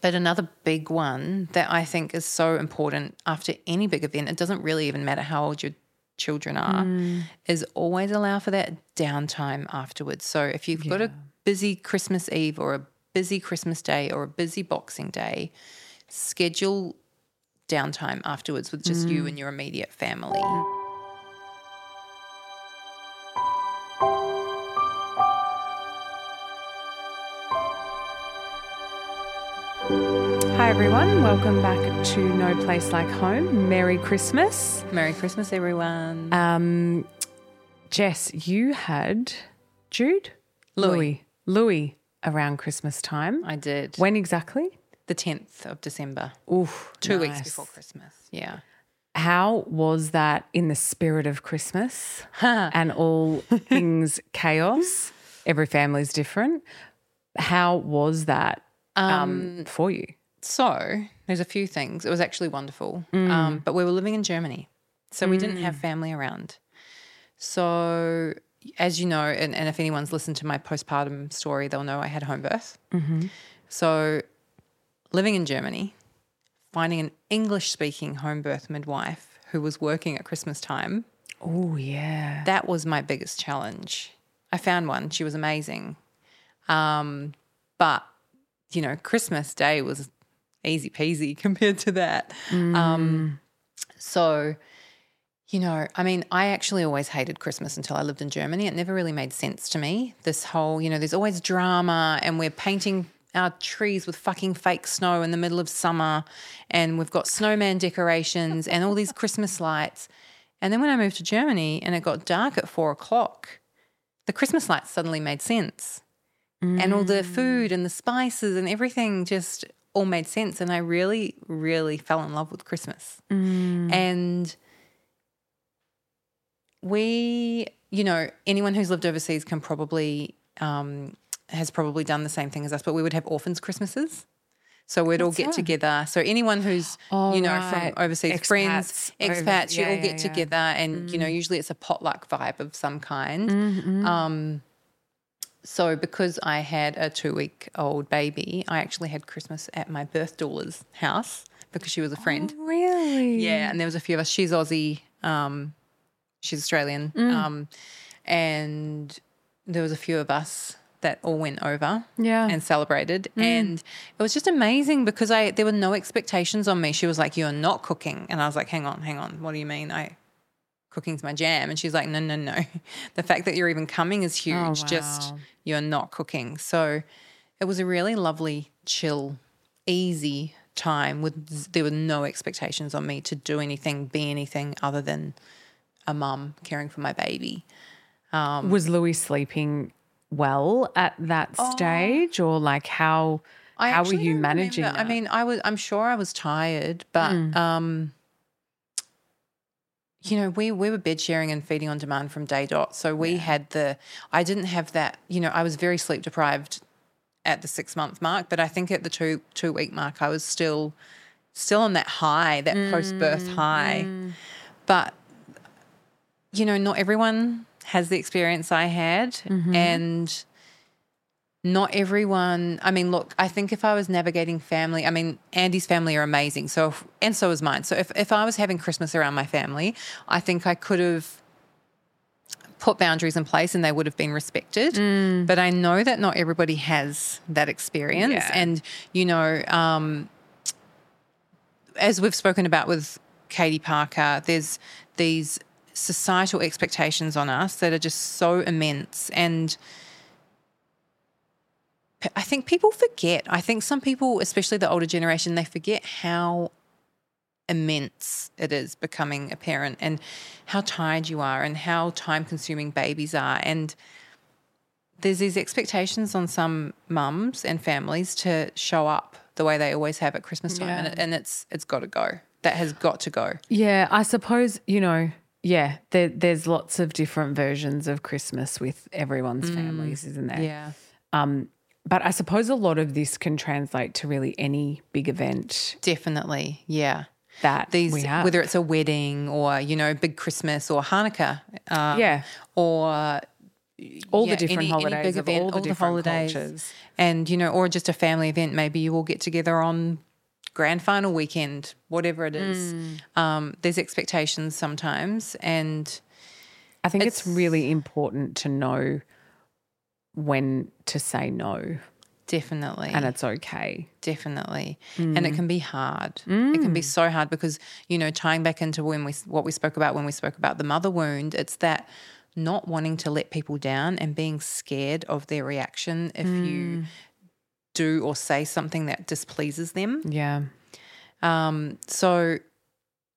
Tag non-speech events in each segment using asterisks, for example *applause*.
But another big one that I think is so important after any big event, it doesn't really even matter how old your children are, mm. is always allow for that downtime afterwards. So if you've got a busy Christmas Eve or a busy Christmas Day or a busy Boxing Day, schedule downtime afterwards with just you mm. and your immediate family. Hi, everyone. Welcome back to No Place Like Homb. Merry Christmas. Merry Christmas, everyone. Um, Jess, you had Jude? Louis. Louis around Christmas time. I did. When exactly? the 10th of December, Oof. two weeks before Christmas. Yeah. How was that in the spirit of Christmas *laughs* and all things chaos? Every family's different. How was that um, for you? So there's a few things. It was actually wonderful. Um, but we were living in Germany. So we didn't have family around. So, as you know, and, and if anyone's listened to my postpartum story, they'll know I had home birth. So, living in Germany, finding an English speaking home birth midwife who was working at Christmas time, Oh, yeah. that was my biggest challenge. I found one. She was amazing. Um, but, you know, Christmas Day was easy peasy *laughs* compared to that. Um, so, you know, I mean, I actually always hated Christmas until I lived in Germany. It never really made sense to me. This whole, you know, there's always drama and we're painting our trees with fucking fake snow in the middle of summer and we've got snowman decorations and all these Christmas lights. And then when I moved to Germany and it got dark at four o'clock, the Christmas lights suddenly made sense. And all the food and the spices and everything just all made sense. And I really, really fell in love with Christmas. And we, you know, anyone who's lived overseas can probably, um, has probably done the same thing as us, but we would have orphans' Christmases. So we'd all get together. So anyone who's, Oh, you know, right. from overseas, Expats friends, over- expats, you yeah, all yeah, get yeah. together and, you know, usually it's a potluck vibe of some kind. Mm-hmm. Um, so because I had a two week old baby, I actually had Christmas at my birth doula's house because she was a friend. Really? Yeah, and there was a few of us. She's Aussie. Um, she's Australian. Mm. Um, and there was a few of us that all went over Yeah. and celebrated. Mm. And it was just amazing because I there were no expectations on me. She was like, You're not cooking. And I was like, Hang on, hang on. What do you mean? I cooking's my jam. And she's like, No, no, no. *laughs* The fact that you're even coming is huge. Just Oh, wow. you're not cooking. So it was a really lovely, chill, easy time with there were no expectations on me to do anything, be anything other than a mum caring for my baby. Was Louis sleeping well at that stage, or like how I how were you managing? I mean, I was. I'm sure I was tired, but um, you know, we we were bed sharing and feeding on demand from day dot. So we had the. I didn't have that. You know, I was very sleep deprived at the six month mark, but I think at the two two week mark, I was still still on that high, that mm. post birth high. Mm. But you know, not everyone has the experience I had, mm-hmm. and not everyone i mean look i think if i was navigating family i mean andy's family are amazing so if, and so is mine so if, if i was having christmas around my family i think i could have put boundaries in place and they would have been respected but i know that not everybody has that experience Yeah. and you know um, as we've spoken about with Katie Parker, there's these societal expectations on us that are just so immense. And I think people forget. I think some people, especially the older generation, they forget how immense it is becoming a parent and how tired you are and how time consuming babies are. And there's these expectations on some mums and families to show up the way they always have at Christmas time, and, it, and it's it's got to go. That has got to go. Yeah, I suppose, you know, yeah, there, there's lots of different versions of Christmas with everyone's families, isn't there? Yeah, Um, but I suppose a lot of this can translate to really any big event definitely. Yeah, that these we have. whether it's a wedding or you know big Christmas or Hanukkah, um, yeah, or All the different any- any holidays big of event, all the different holidays, cultures. and you know, or just a family event. Maybe you all get together on grand final weekend, whatever it is. Mm. Um, there's expectations sometimes, and I think it's, It's- really important to know when to say no definitely, and it's okay. definitely, and Mm. it can be hard. It can be so hard because you know, tying back into when we what we spoke about when we spoke about the mother wound, it's that not wanting to let people down and being scared of their reaction if Mm. you do or say something that displeases them. Yeah. Um, so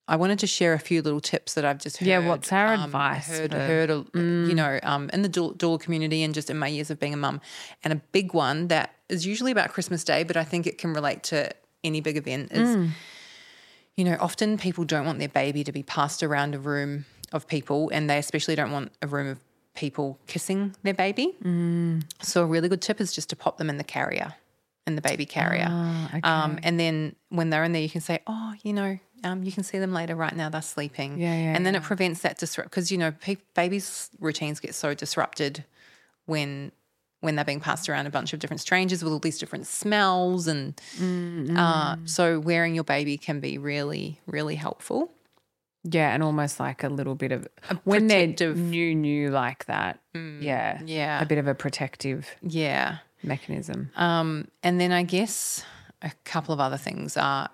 I wanted to share a few little tips that I've just heard. Yeah, what's our um, advice Heard, for- Mm. heard, a- you know, um, in the doula, doula community and just in my years of being a mum. And a big one that is usually about Christmas Day, but I think it can relate to any big event is, Mm. you know, often people don't want their baby to be passed around a room of people, and they especially don't want a room of people kissing their baby. Mm. So a really good tip is just to pop them in the carrier, in the baby carrier. Ah, okay. Um, and then when they're in there, you can say, oh, you know, um, you can see them later. Right now, they're sleeping. Yeah, yeah, And then it prevents that disrupt because you know pe- babies' routines get so disrupted when when they're being passed around a bunch of different strangers with all these different smells, and Mm, uh, so wearing your baby can be really, really helpful. yeah, and almost like a little bit of when protective- they're new, new like that. yeah. yeah. A bit of a protective Yeah. mechanism. Um, and then I guess a couple of other things are,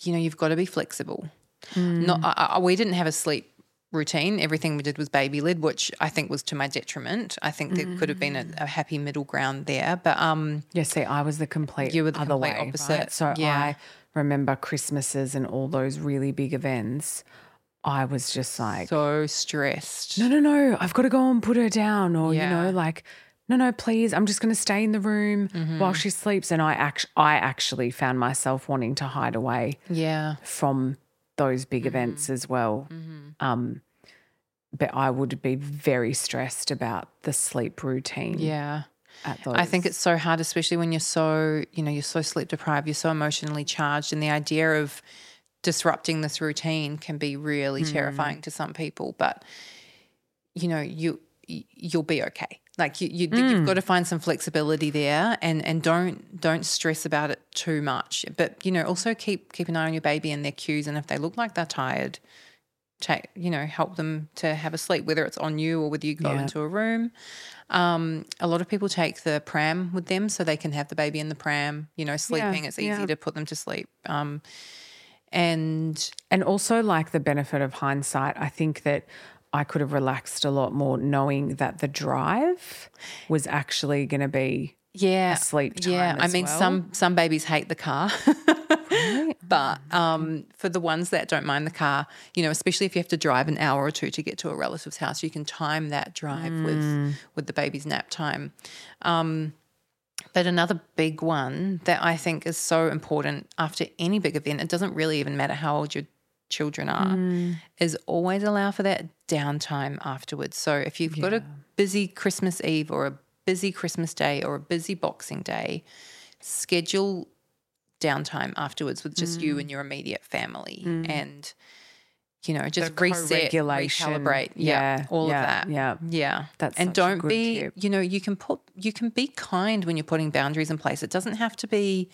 you know, you've got to be flexible. Not, I, I, we didn't have a sleep routine. Everything we did was baby led, which I think was to my detriment. I think there could have been a, a happy middle ground there, but um, Yeah, see, I was the complete You were the other complete way, opposite. Right? So Yeah. I remember Christmases and all those really big events. I was just like, so stressed. no, no, no, I've got to go and put her down, or Yeah. you know, like, no, no, please, I'm just going to stay in the room Mm-hmm. while she sleeps. And I act, I actually found myself wanting to hide away Yeah, from those Mm-hmm. big events as well. Um, but I would be very stressed about the sleep routine. yeah. at those. I think it's so hard, especially when you're so, you know, you're so sleep deprived, you're so emotionally charged, and the idea of disrupting this routine can be really Hmm. terrifying to some people. But you know, you you'll be okay. Like you, you Hmm. you've got to find some flexibility there, and and don't don't stress about it too much. But you know, also keep keep an eye on your baby and their cues, and if they look like they're tired. Take, you know, help them to have a sleep, whether it's on you or whether you go Yeah. into a room. Um, a lot of people take the pram with them so they can have the baby in the pram, you know, sleeping. it's easy yeah. to put them to sleep. Um, and And also, like the benefit of hindsight, I think that I could have relaxed a lot more knowing that the drive was actually going to be. yeah, sleep time Yeah, I mean, well. some some babies hate the car, *laughs* but um, for the ones that don't mind the car, you know, especially if you have to drive an hour or two to get to a relative's house, you can time that drive Mm. with with the baby's nap time. Um, but another big one that I think is so important after any big event, it doesn't really even matter how old your children are, Mm. is always allow for that downtime afterwards. So if you've got a busy Christmas Eve or a busy Christmas Day or a busy Boxing Day, schedule downtime afterwards with just you and your immediate family and you know just reset co-regulation. recalibrate yeah, Yeah, all yeah, of that yeah. yeah That's and don't be tip. you know you can put you can be kind when you're putting boundaries in place it doesn't have to be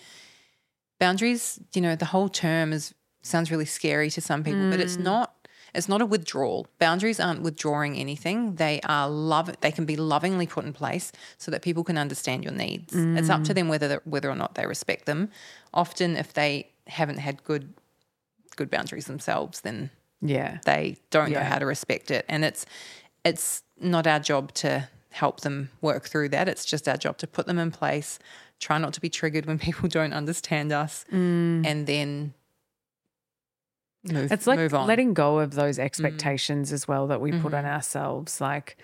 boundaries you know the whole term is sounds really scary to some people but it's Mm. not it's not a withdrawal. Boundaries aren't withdrawing anything. They are love they can be lovingly put in place so that people can understand your needs. It's up Mm. to them whether whether or not they respect them. Often if they haven't had good good boundaries themselves then Yeah. they don't know how to respect it. And it's it's not our job to help them work through that. It's just our job to put them in place try not to be triggered when *laughs* people don't understand us and then move It's like move on Mm. letting go of those expectations as well that we put Mm-hmm. on ourselves. Like,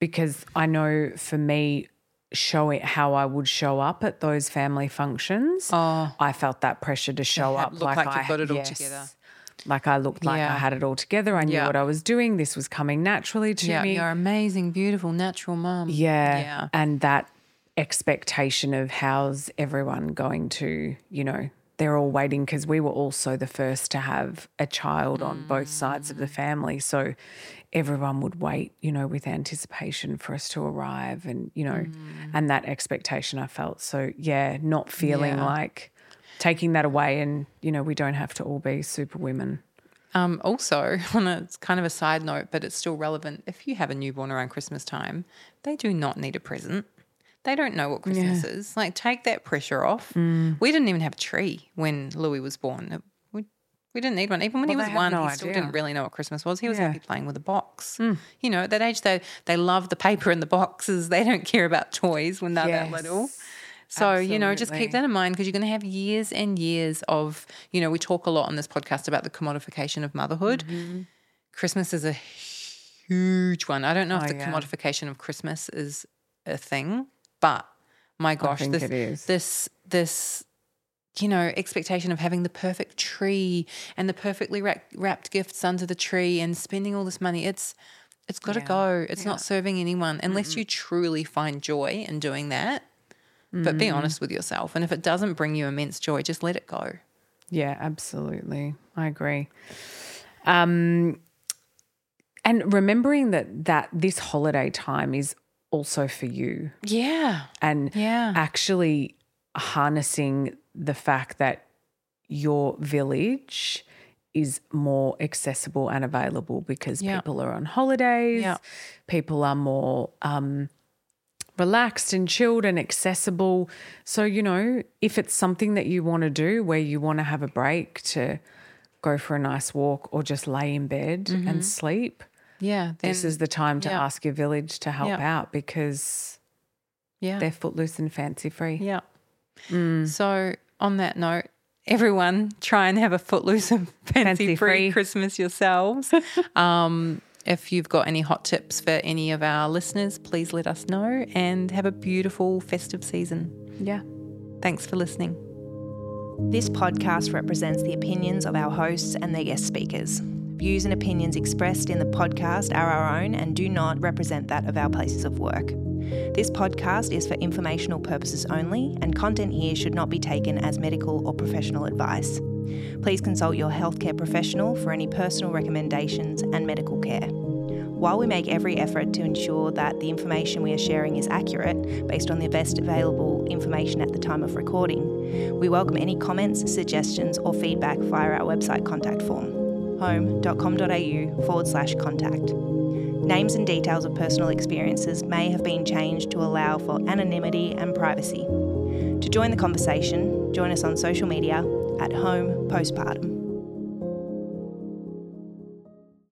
because I know for me, show it how I would show up at those family functions, oh I felt that pressure to show up like, like I got it all yes. together. Like I looked like Yeah. I had it all together. I knew Yeah. what I was doing. This was coming naturally to yeah me. you're amazing beautiful natural mom Yeah. yeah And that expectation of how's everyone going to, you know, they're all waiting because we were also the first to have a child on both sides of the family. So everyone would wait, you know, with anticipation for us to arrive and, you know, and that expectation I felt. So, yeah, not feeling Yeah. like taking that away and, you know, we don't have to all be super women. Um, also, *laughs* on a it's kind of a side note, but it's still relevant. If you have a newborn around Christmas time, they do not need a present. They don't know what Christmas is. Like, take that pressure off. Mm. We didn't even have a tree when Louis was born. We, we didn't need one. Even when he was one, no he still idea. didn't really know what Christmas was. He was Yeah. happy playing with a box. You know, at that age, they, they love the paper and the boxes. *laughs* They don't care about toys when they're that little. Yes. So, you know, just keep that in mind because you're going to have years and years of, you know, we talk a lot on this podcast about the commodification of motherhood. Mm-hmm. Christmas is a huge one. I don't know if Oh, the yeah. commodification of Christmas is a thing, but my gosh, this this this you know expectation of having the perfect tree and the perfectly wrapped, wrapped gifts under the tree and spending all this money. It's it's got to Yeah. go. It's not serving anyone unless you truly find joy in doing that. But be honest with yourself. And if it doesn't bring you immense joy, just let it go. Yeah, absolutely. I agree. Um, and remembering that that this holiday time is also for you, Yeah. and Yeah. actually harnessing the fact that your village is more accessible and available because Yeah. people are on holidays. Yeah. People are more um, relaxed and chilled and accessible. So, you know, if it's something that you want to do where you want to have a break to go for a nice walk or just lay in bed and sleep, Yeah. Then, this is the time to yeah. ask your village to help Yeah. out because yeah. they're footloose and fancy free. Yeah. So, on that note, everyone try and have a footloose and fancy Fancy free free. Christmas yourselves. *laughs* um, if you've got any hot tips for any of our listeners, please let us know and have a beautiful festive season. Yeah. Thanks for listening. This podcast represents the opinions of our hosts and their guest speakers. Views and opinions expressed in the podcast are our own and do not represent that of our places of work. This podcast is for informational purposes only, and content here should not be taken as medical or professional advice. Please consult your healthcare professional for any personal recommendations and medical care. While we make every effort to ensure that the information we are sharing is accurate based on the best available information at the time of recording, we welcome any comments, suggestions, or feedback via our website contact form homb.com.au forward slash contact. Names and details of personal experiences may have been changed to allow for anonymity and privacy. To join the conversation, join us on social media at Homb Postpartum.